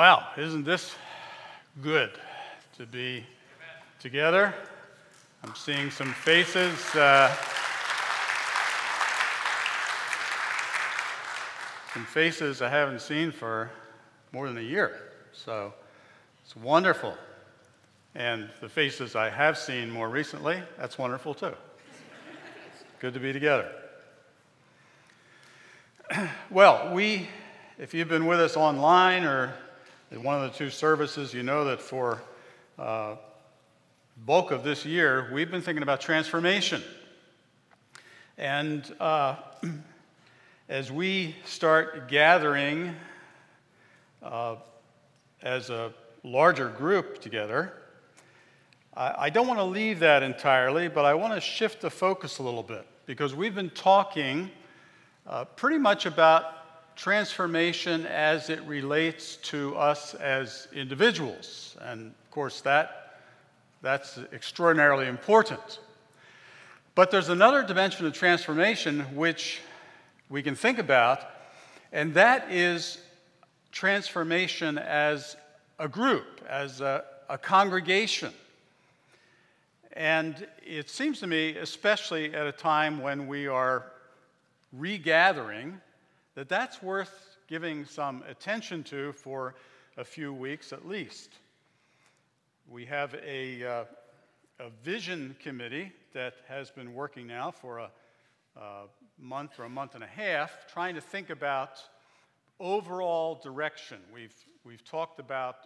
Wow, isn't this good to be together? I'm seeing some faces. Uh, some faces I haven't seen for more than a year. So it's wonderful. And the faces I have seen more recently, that's wonderful too. Good to be together. well, we, if you've been with us online or in one of the two services, you know that for uh, bulk of this year, we've been thinking about transformation. And uh, as we start gathering uh, as a larger group together, I, I don't want to leave that entirely, but I want to shift the focus a little bit because we've been talking uh, pretty much about transformation as it relates to us as individuals. And of course, that, that's extraordinarily important. But there's another dimension of transformation which we can think about, and that is transformation as a group, as a, a congregation. And it seems to me, especially at a time when we are regathering, that that's worth giving some attention to for a few weeks at least. We have a, uh, a vision committee that has been working now for a, a month or a month and a half, trying to think about overall direction. We've, we've talked about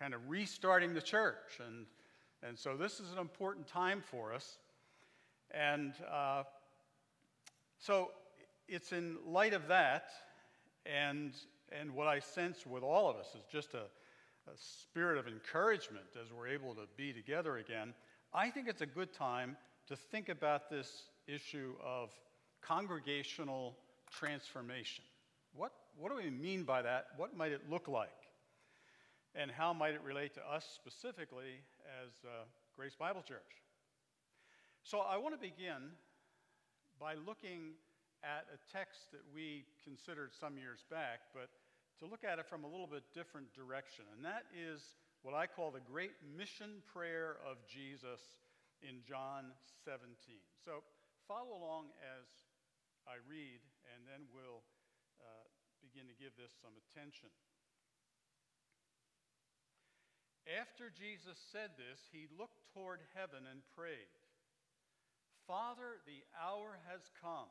kind of restarting the church, and, and so this is an important time for us. And uh, so it's in light of that and, and what I sense with all of us is just a, a spirit of encouragement as we're able to be together again. I think it's a good time to think about this issue of congregational transformation. What, what do we mean by that? What might it look like? And how might it relate to us specifically as uh, Grace Bible Church? So I want to begin by looking at a text that we considered some years back, but to look at it from a little bit different direction. And that is what I call the great mission prayer of Jesus in John 17. So follow along as I read, and then we'll uh, begin to give this some attention. After Jesus said this, he looked toward heaven and prayed, Father, the hour has come.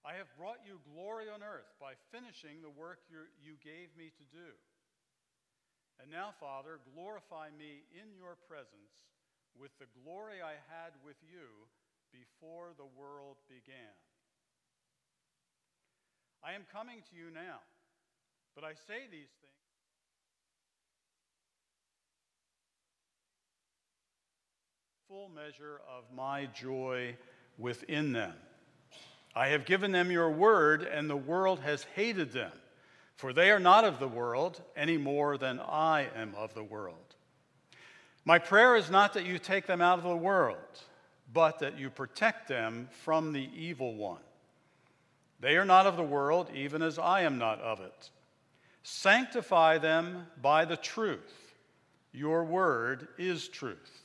I have brought you glory on earth by finishing the work you gave me to do. And now, Father, glorify me in your presence with the glory I had with you before the world began. I am coming to you now, but I say these things. Full measure of my joy within them. I have given them your word, and the world has hated them, for they are not of the world any more than I am of the world. My prayer is not that you take them out of the world, but that you protect them from the evil one. They are not of the world, even as I am not of it. Sanctify them by the truth. Your word is truth.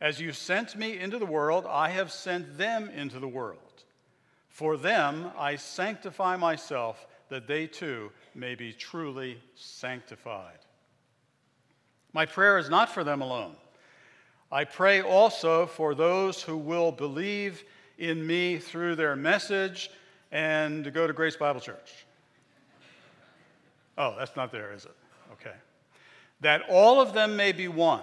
As you sent me into the world, I have sent them into the world. For them I sanctify myself, that they too may be truly sanctified. My prayer is not for them alone. I pray also for those who will believe in me through their message and go to Grace Bible Church. Oh, that's not there, is it? Okay. That all of them may be one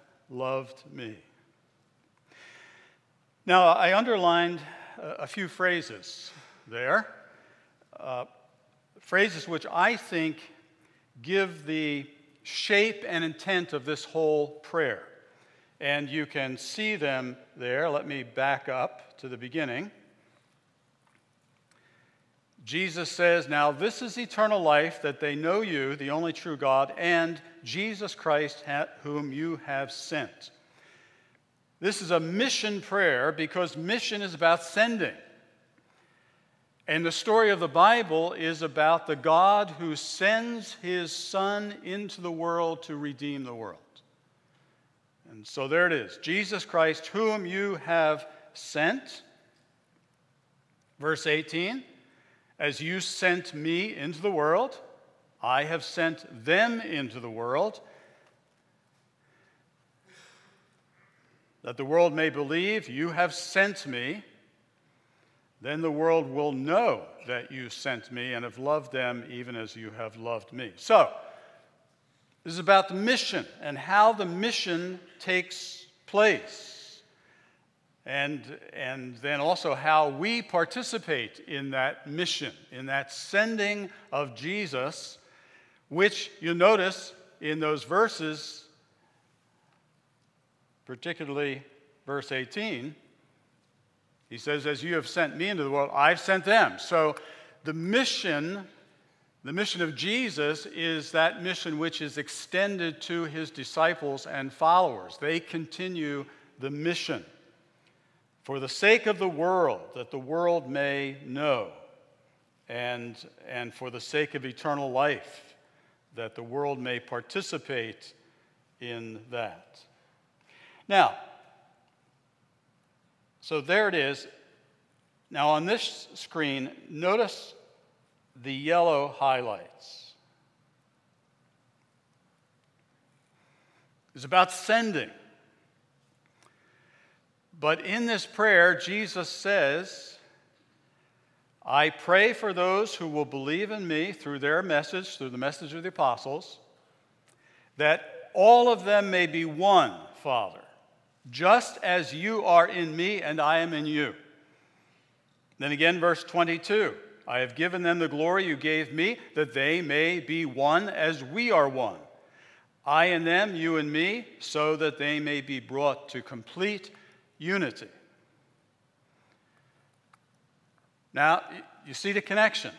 loved me. Now, I underlined a few phrases there, uh, phrases which I think give the shape and intent of this whole prayer. And you can see them there. Let me back up to the beginning. Jesus says, Now this is eternal life, that they know you, the only true God, and Jesus Christ, whom you have sent. This is a mission prayer because mission is about sending. And the story of the Bible is about the God who sends his Son into the world to redeem the world. And so there it is Jesus Christ, whom you have sent. Verse 18 As you sent me into the world, I have sent them into the world. that the world may believe you have sent me. Then the world will know that you sent me and have loved them even as you have loved me. So, this is about the mission and how the mission takes place. And, and then also how we participate in that mission, in that sending of Jesus, which you'll notice in those verses particularly verse 18, he says, As you have sent me into the world, I've sent them. So the mission, the mission of Jesus is that mission which is extended to his disciples and followers. They continue the mission for the sake of the world, that the world may know, and, and for the sake of eternal life, that the world may participate in that. Now, so there it is. Now, on this screen, notice the yellow highlights. It's about sending. But in this prayer, Jesus says, I pray for those who will believe in me through their message, through the message of the apostles, that all of them may be one, Father just as you are in me and I am in you. Then again, verse 22 I have given them the glory you gave me, that they may be one as we are one. I and them, you and me, so that they may be brought to complete unity. Now, you see the connection.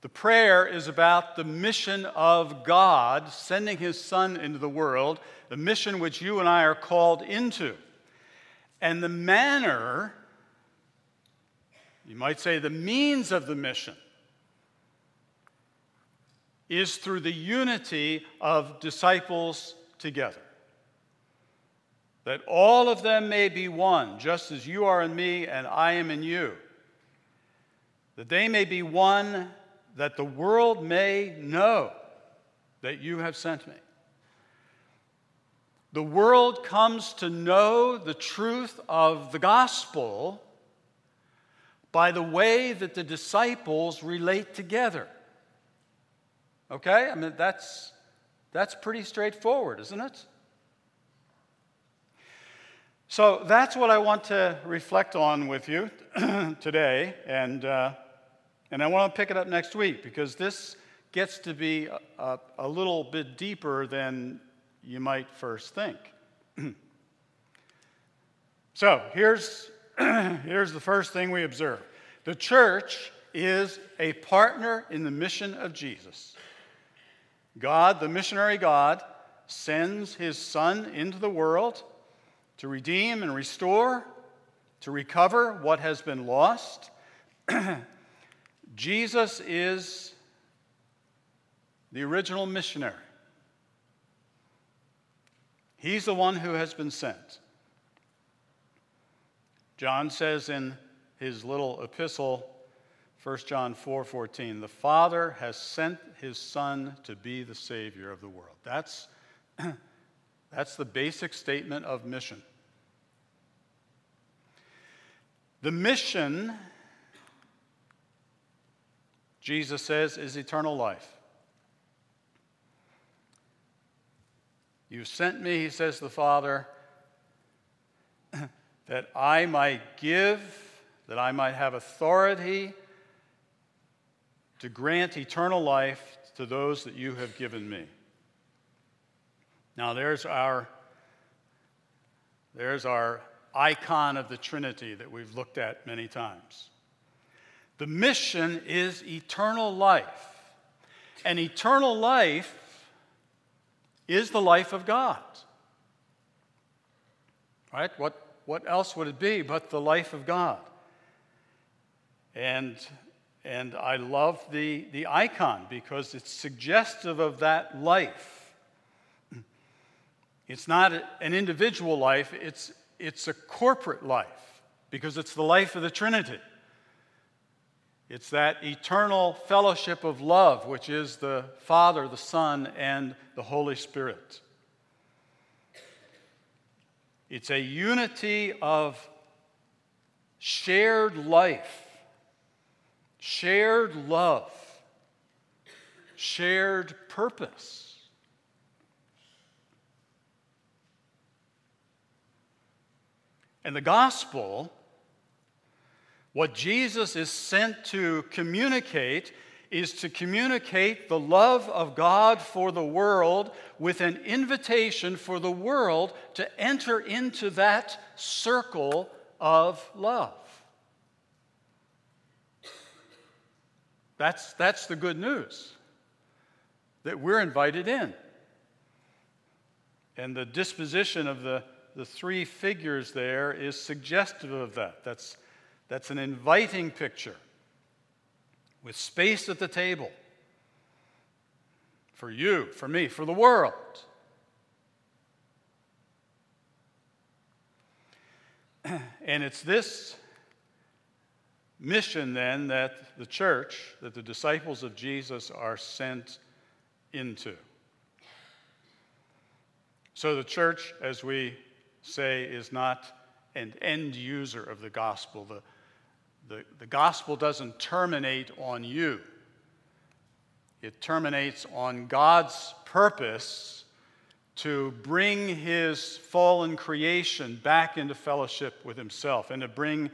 The prayer is about the mission of God sending his Son into the world, the mission which you and I are called into. And the manner, you might say the means of the mission, is through the unity of disciples together. That all of them may be one, just as you are in me and I am in you. That they may be one that the world may know that you have sent me. The world comes to know the truth of the gospel by the way that the disciples relate together. Okay? I mean, that's, that's pretty straightforward, isn't it? So that's what I want to reflect on with you today. And. Uh, and I want to pick it up next week because this gets to be a, a, little bit deeper than you might first think. so here's, here's the first thing we observe the church is a partner in the mission of Jesus. God, the missionary God, sends his Son into the world to redeem and restore, to recover what has been lost. Jesus is the original missionary. He's the one who has been sent. John says in his little epistle, 1 John 4:14, the Father has sent his Son to be the Savior of the world. That's, That's the basic statement of mission. The mission, Jesus says, is eternal life. You sent me, he says the Father, that I might give, that I might have authority to grant eternal life to those that you have given me. Now there's our there's our icon of the Trinity that we've looked at many times. The mission is eternal life. And eternal life is the life of God. Right? What, what else would it be but the life of God? And, and I love the, the icon because it's suggestive of that life. It's not an individual life, it's, it's a corporate life because it's the life of the Trinity. It's that eternal fellowship of love, which is the Father, the Son, and the Holy Spirit. It's a unity of shared life, shared love, shared purpose. And the gospel, what Jesus is sent to communicate, is to communicate the love of God for the world with an invitation for the world to enter into that circle of love. That's, that's the good news that we're invited in. And the disposition of the the three figures there is suggestive of that. That's, that's an inviting picture with space at the table for you, for me, for the world. And it's this mission then that the church, that the disciples of Jesus are sent into. So the church, as we say is not an end user of the gospel. The, the, the gospel doesn't terminate on you, it terminates on God's purpose to bring his fallen creation back into fellowship with himself and to bring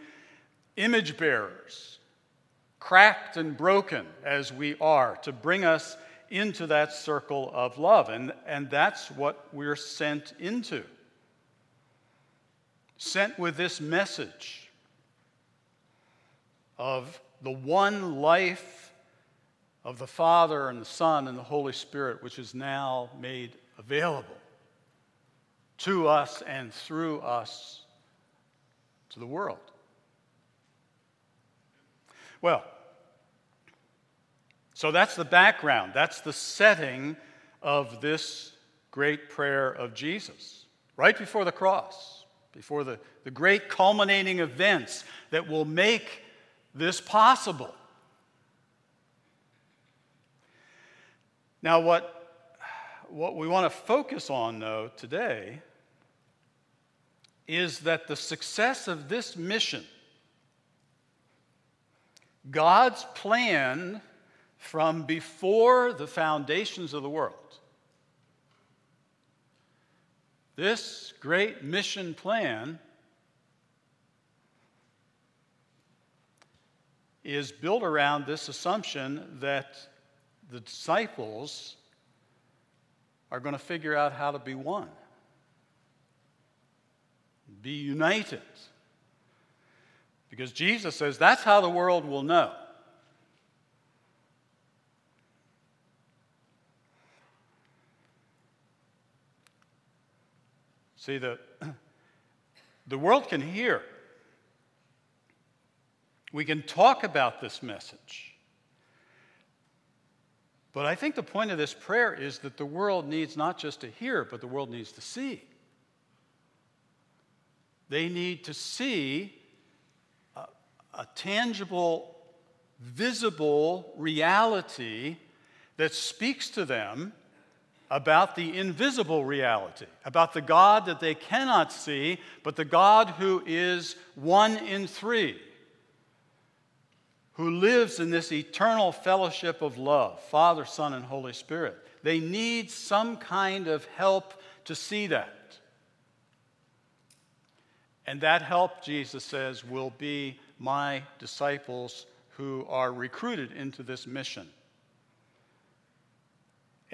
image bearers, cracked and broken as we are, to bring us into that circle of love. And, and that's what we're sent into sent with this message of the one life of the Father and the Son and the Holy Spirit, which is now made available to us and through us to the world. Well, so that's the background, that's the setting of this great prayer of Jesus, right before the cross before the, the great culminating events that will make this possible. Now, what, what we want to focus on, though, today is that the success of this mission, God's plan from before the foundations of the world, This great mission plan is built around this assumption that the disciples are going to figure out how to be one, be united. Because Jesus says that's how the world will know. See, the, the world can hear. We can talk about this message. But I think the point of this prayer is that the world needs not just to hear, but the world needs to see. They need to see a, a tangible, visible reality that speaks to them about the invisible reality, about the God that they cannot see, but the God who is one in three, who lives in this eternal fellowship of love Father, Son, and Holy Spirit. They need some kind of help to see that. And that help, Jesus says, will be my disciples who are recruited into this mission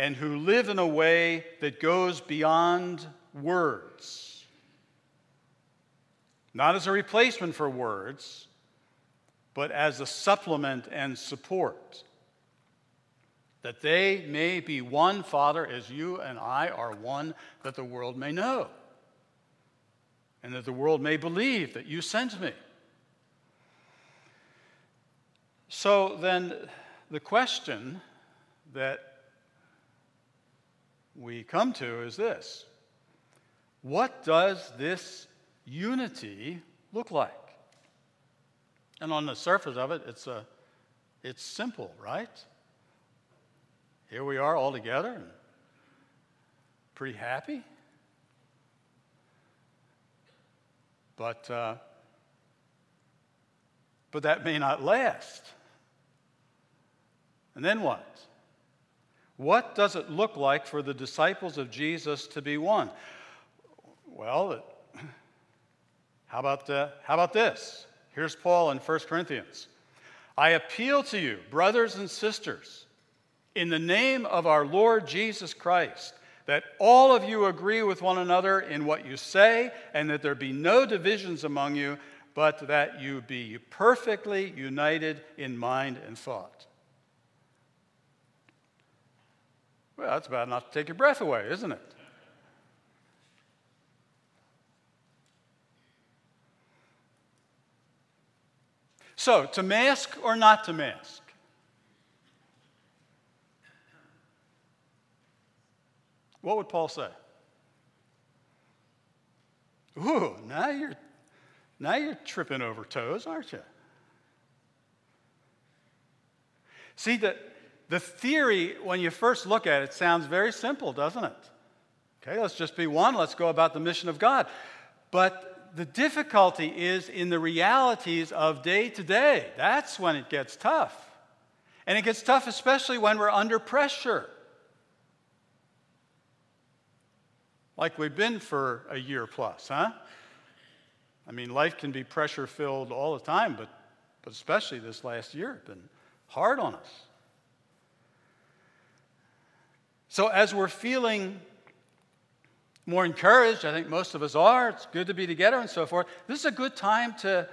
and who live in a way that goes beyond words. Not as a replacement for words, but as a supplement and support. That they may be one, Father, as you and I are one, that the world may know, and that the world may believe that you sent me. So then, the question that we come to is this What does this unity look like? And on the surface of it, it's, a, it's simple, right? Here we are all together and pretty happy. But, uh, but that may not last. And then what? What does it look like for the disciples of Jesus to be one? Well, how about, uh, how about this? Here's Paul in 1 Corinthians. I appeal to you, brothers and sisters, in the name of our Lord Jesus Christ, that all of you agree with one another in what you say, and that there be no divisions among you, but that you be perfectly united in mind and thought. Well, that's about enough to take your breath away, isn't it? So, to mask or not to mask? What would Paul say? Ooh, now you're, now you're tripping over toes, aren't you? See, that the theory, when you first look at it, sounds very simple, doesn't it? Okay, let's just be one, let's go about the mission of God. But the difficulty is in the realities of day to day. That's when it gets tough. And it gets tough, especially when we're under pressure. Like we've been for a year plus, huh? I mean, life can be pressure filled all the time, but, but especially this last year, it's been hard on us. So, as we're feeling more encouraged, I think most of us are, it's good to be together and so forth, this is a good time to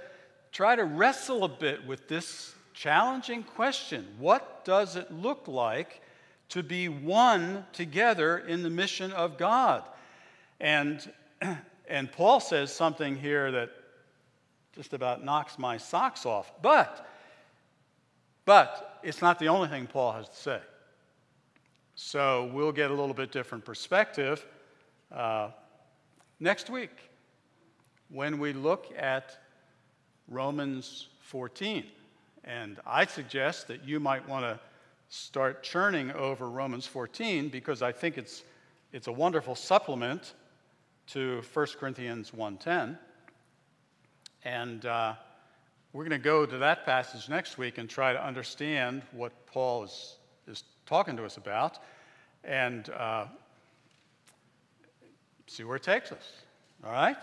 try to wrestle a bit with this challenging question What does it look like to be one together in the mission of God? And, and Paul says something here that just about knocks my socks off. But, but it's not the only thing Paul has to say. So we'll get a little bit different perspective uh, next week when we look at Romans 14. And I suggest that you might want to start churning over Romans 14 because I think it's, it's a wonderful supplement to 1 Corinthians 1.10. And uh, we're going to go to that passage next week and try to understand what Paul is, is talking to us about and uh, see where it takes us. All right?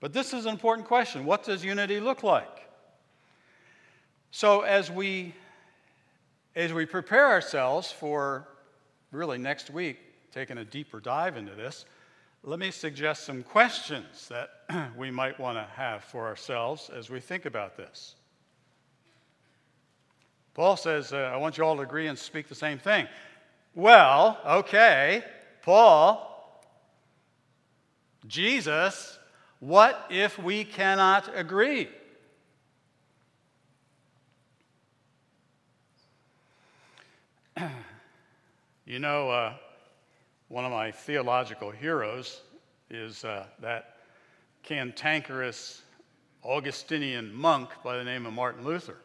But this is an important question. What does unity look like? So as we as we prepare ourselves for really next week taking a deeper dive into this, let me suggest some questions that we might want to have for ourselves as we think about this. Paul says, uh, I want you all to agree and speak the same thing. Well, okay, Paul, Jesus, what if we cannot agree? you know, uh, one of my theological heroes is uh, that cantankerous Augustinian monk by the name of Martin Luther.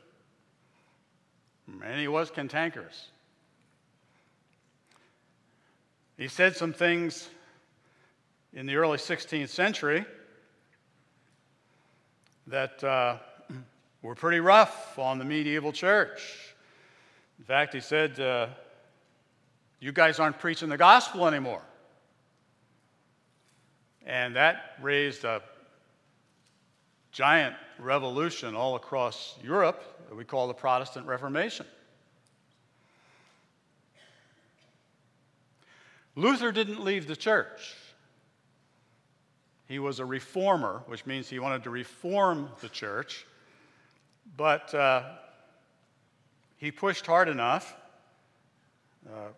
And he was cantankerous. He said some things in the early 16th century that uh, were pretty rough on the medieval church. In fact, he said, uh, You guys aren't preaching the gospel anymore. And that raised a giant revolution all across Europe that we call the Protestant Reformation. Luther didn't leave the church. He was a reformer, which means he wanted to reform the church. But uh, he pushed hard enough. Uh,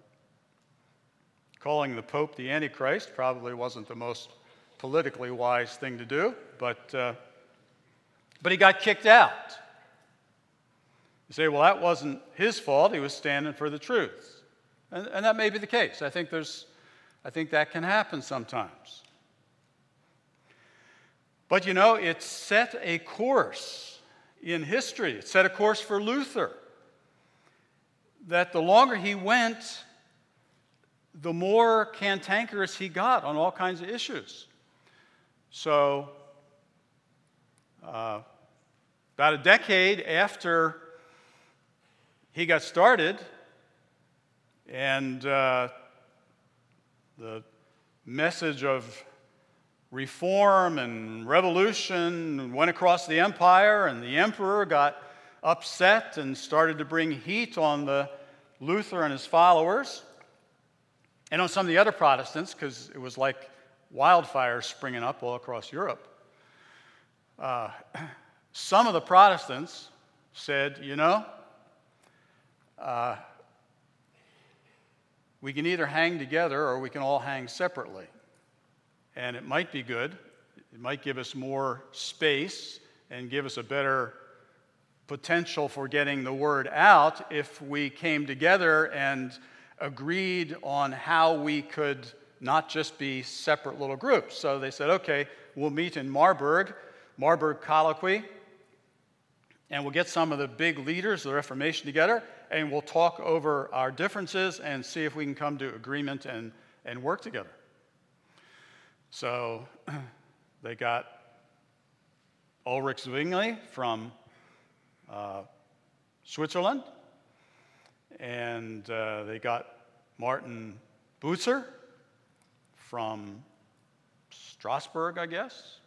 calling the Pope the Antichrist probably wasn't the most politically wise thing to do, but, uh, but he got kicked out. You say, well, that wasn't his fault. He was standing for the truth. And, and that may be the case. I think, there's, I think that can happen sometimes. But you know, it set a course in history. It set a course for Luther. That the longer he went, the more cantankerous he got on all kinds of issues. So, uh, about a decade after he got started, and uh, the message of reform and revolution went across the empire, and the emperor got upset and started to bring heat on the Luther and his followers, and on some of the other Protestants, because it was like wildfires springing up all across Europe. Uh, some of the Protestants said, you know, uh, we can either hang together or we can all hang separately. And it might be good. It might give us more space and give us a better potential for getting the word out if we came together and agreed on how we could not just be separate little groups. So they said, okay, we'll meet in Marburg, Marburg Colloquy, and we'll get some of the big leaders of the Reformation together, and we'll talk over our differences and see if we can come to agreement and, and work together. So they got Ulrich Zwingli from uh, Switzerland, and uh, they got Martin Bucer from Strasbourg, I guess.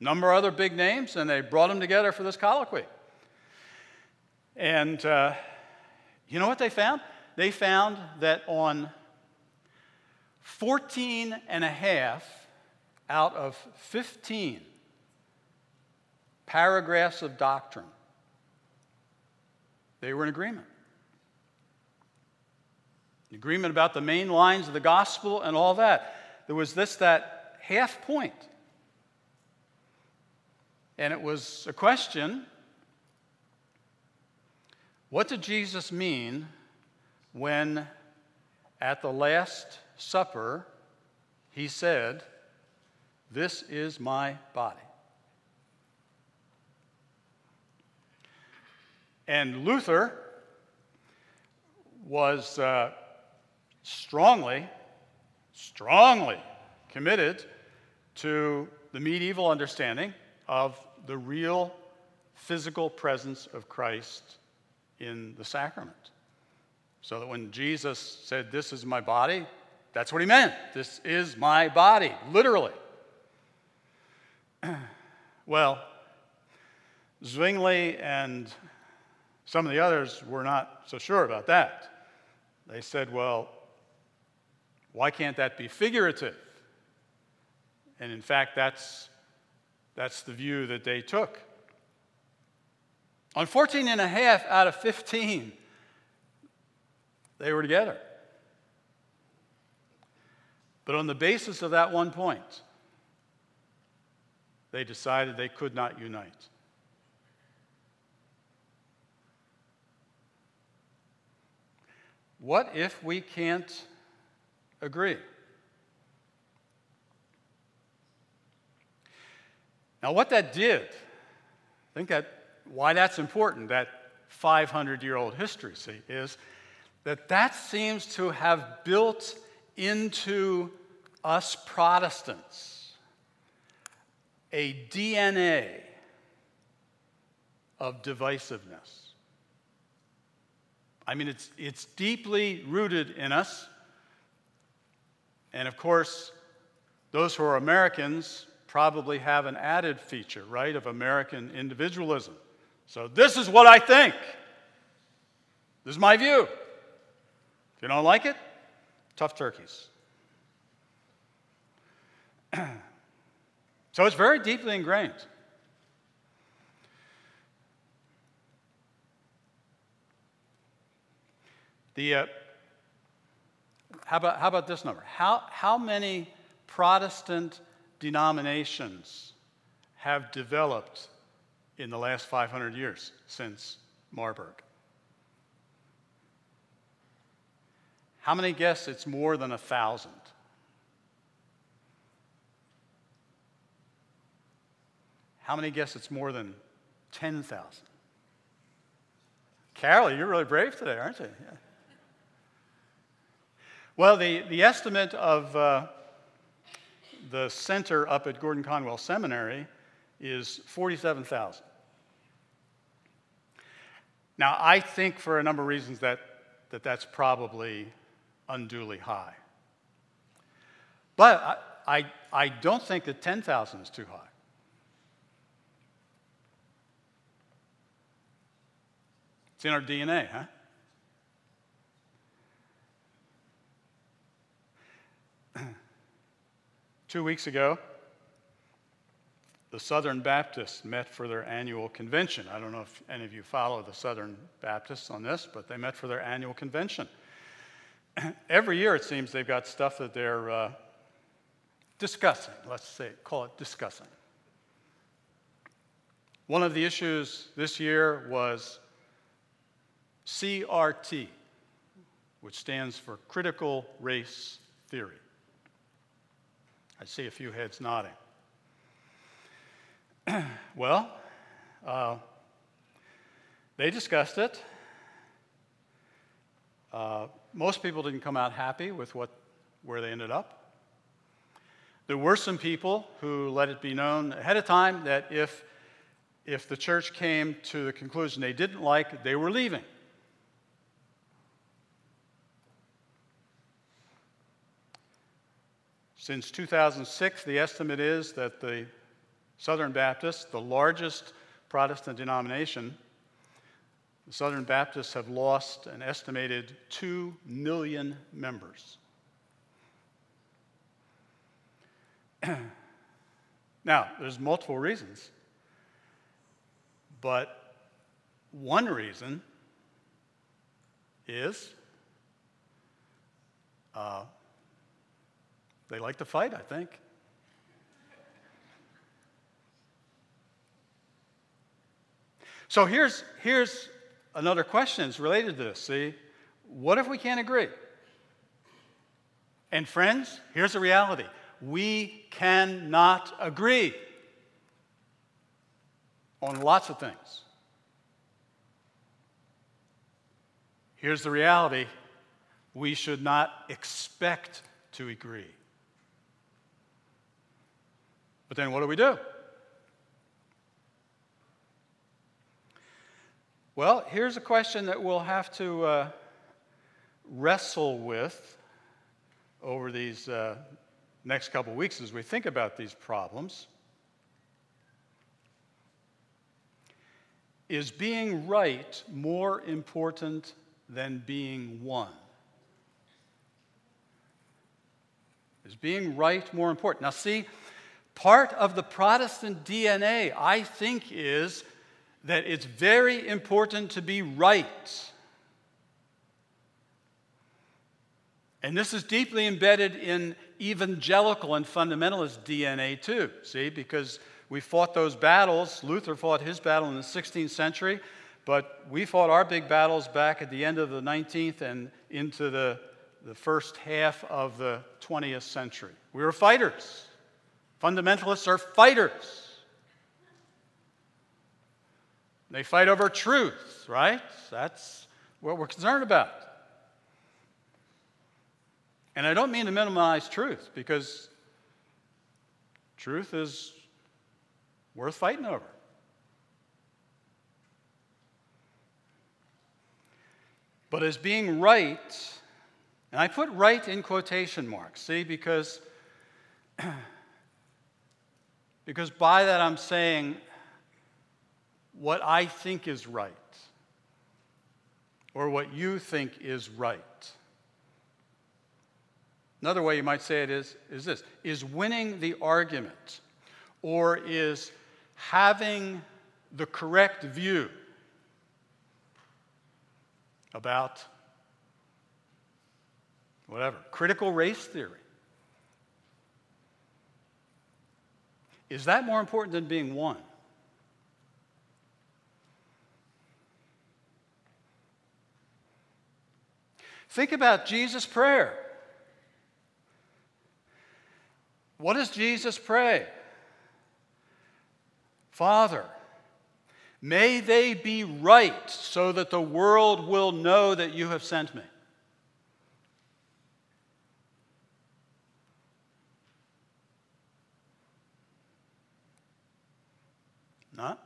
Number of other big names, and they brought them together for this colloquy. And uh, you know what they found? They found that on 14 and a half out of 15 paragraphs of doctrine, they were in agreement agreement about the main lines of the gospel and all that. There was this, that half point. And it was a question what did Jesus mean when at the Last Supper he said, This is my body? And Luther was uh, strongly, strongly committed to the medieval understanding of the real physical presence of Christ in the sacrament. So that when Jesus said, This is my body, that's what he meant. This is my body, literally. well, Zwingli and some of the others were not so sure about that. They said, well, why can't that be figurative? And in fact, that's, that's the view that they took. On 14 and a half out of 15, they were together. But on the basis of that one point, they decided they could not unite. What if we can't agree. Now, what that did, I think that why that's important, that 500 year old history, see, is that that seems to have built into us Protestants a DNA of divisiveness. I mean, it's, it's deeply rooted in us. And of course, those who are Americans probably have an added feature, right, of American individualism. So, this is what I think. This is my view. If you don't like it, tough turkeys. so, it's very deeply ingrained. The, uh, how, about, how about this number? How, how many Protestant denominations have developed in the last 500 years since Marburg? How many guess it's more than a thousand? How many guess it's more than 10,000? Carol, you're really brave today, aren't you? Yeah. Well, the, the estimate of uh, the center up at Gordon Conwell Seminary is 47,000. Now, I think for a number of reasons that, that that's probably unduly high. But I, I, I don't think that 10,000 is too high. It's in our DNA, huh? Two weeks ago, the Southern Baptists met for their annual convention. I don't know if any of you follow the Southern Baptists on this, but they met for their annual convention. Every year, it seems they've got stuff that they're uh, discussing. Let's say, call it discussing. One of the issues this year was CRT, which stands for Critical Race Theory. I see a few heads nodding. well, uh, they discussed it. Uh, most people didn't come out happy with what, where they ended up. There were some people who let it be known ahead of time that if, if the church came to the conclusion they didn't like, they were leaving. Since 2006, the estimate is that the Southern Baptists, the largest Protestant denomination, the Southern Baptists have lost an estimated 2 million members. now, there's multiple reasons, but one reason is uh, they like to fight, I think. So here's, here's another question that's related to this. See, what if we can't agree? And friends, here's the reality we cannot agree on lots of things. Here's the reality we should not expect to agree. But then what do we do? Well, here's a question that we'll have to uh, wrestle with over these uh, next couple weeks as we think about these problems. Is being right more important than being one? Is being right more important? Now, see, Part of the Protestant DNA, I think, is that it's very important to be right. And this is deeply embedded in evangelical and fundamentalist DNA, too. See, because we fought those battles. Luther fought his battle in the 16th century, but we fought our big battles back at the end of the 19th and into the, the first half of the 20th century. We were fighters. Fundamentalists are fighters. They fight over truth, right? That's what we're concerned about. And I don't mean to minimize truth because truth is worth fighting over. But as being right, and I put right in quotation marks, see, because, because by that I'm saying what I think is right, or what you think is right. Another way you might say it is, is this is winning the argument, or is having the correct view about whatever, critical race theory. Is that more important than being one? Think about Jesus' prayer. What does Jesus pray? Father, may they be right so that the world will know that you have sent me. Not?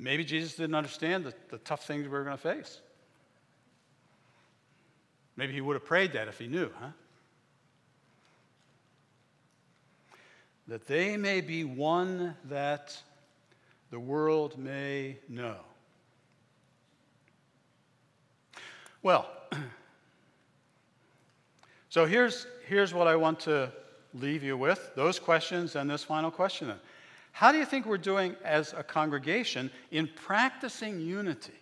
Maybe Jesus didn't understand the, the tough things we were going to face. Maybe he would have prayed that if he knew, huh? That they may be one that the world may know. Well, so here's, here's what I want to leave you with those questions and this final question. How do you think we're doing as a congregation in practicing unity?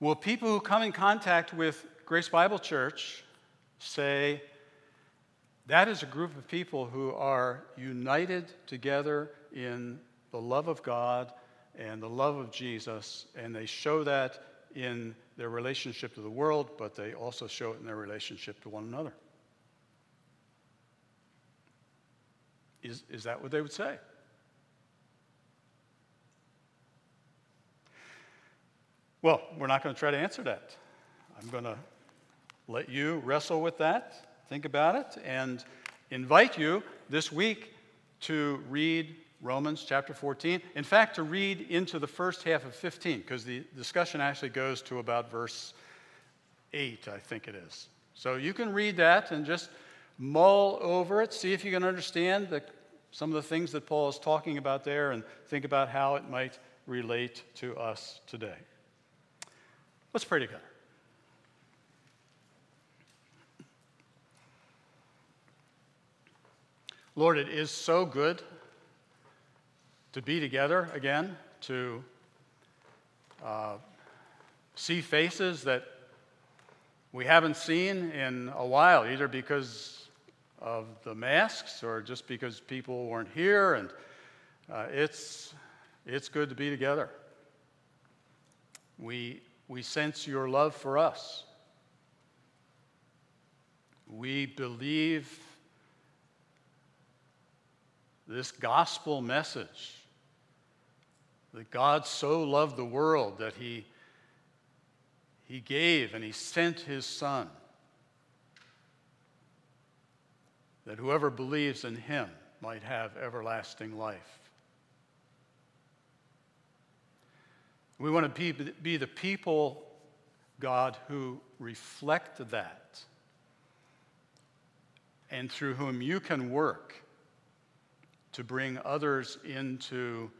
Will people who come in contact with Grace Bible Church say, that is a group of people who are united together in the love of God and the love of Jesus, and they show that in their relationship to the world, but they also show it in their relationship to one another. Is, is that what they would say? Well, we're not going to try to answer that. I'm going to let you wrestle with that, think about it, and invite you this week to read Romans chapter 14. In fact, to read into the first half of 15, because the discussion actually goes to about verse 8, I think it is. So you can read that and just mull over it, see if you can understand the, some of the things that Paul is talking about there, and think about how it might relate to us today. Let's pray together. Lord, it is so good to be together again, to uh, see faces that we haven't seen in a while, either because of the masks or just because people weren't here. And uh, it's, it's good to be together. We, we sense your love for us. We believe this gospel message that God so loved the world that he he gave and He sent His Son. That whoever believes in Him might have everlasting life. We want to be, the people, God, who reflect that and through whom you can work to bring others into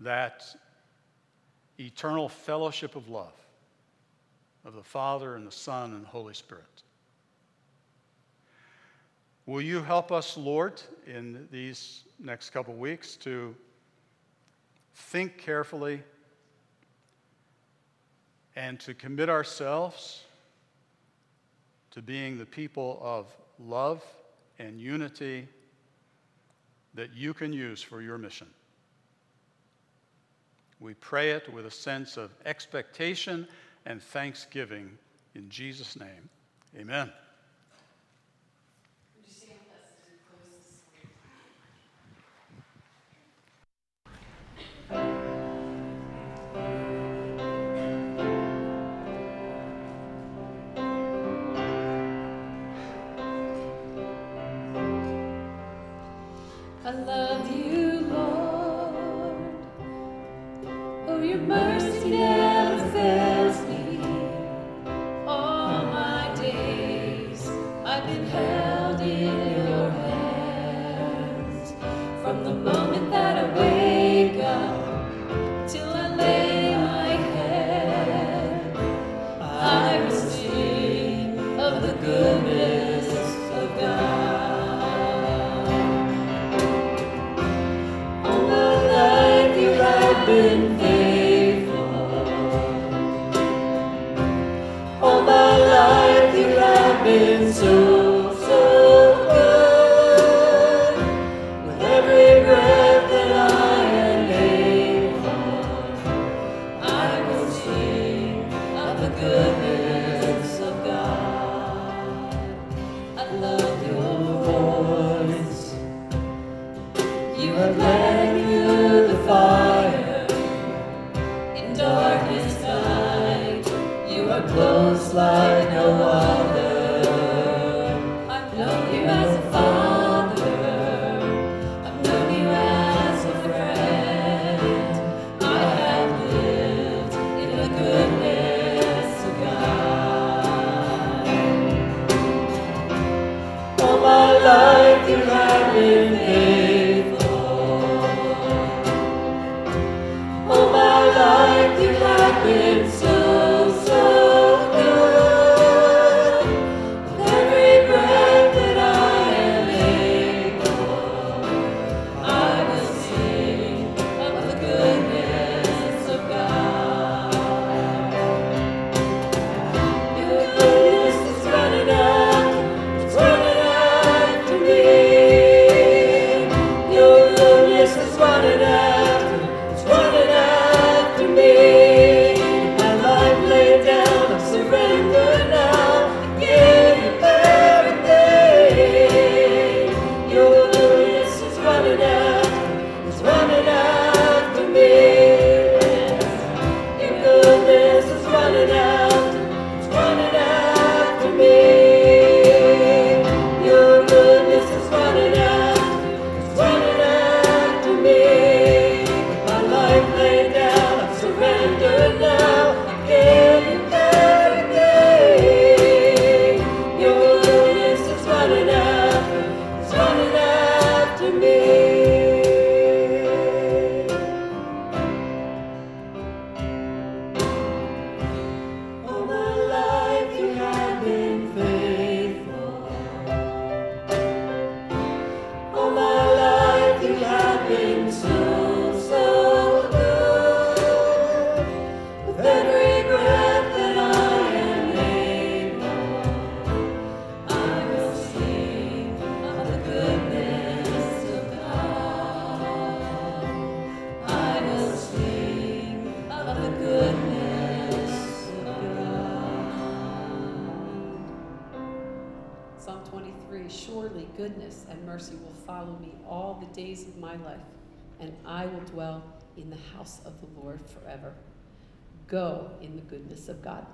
that eternal fellowship of love of the Father and the Son and the Holy Spirit. Will you help us, Lord, in these next couple weeks to think carefully and to commit ourselves to being the people of love and unity that you can use for your mission? We pray it with a sense of expectation and thanksgiving in Jesus' name. Amen. Like you have been so my life, and I will dwell in the house of the Lord forever. Go in the goodness of God.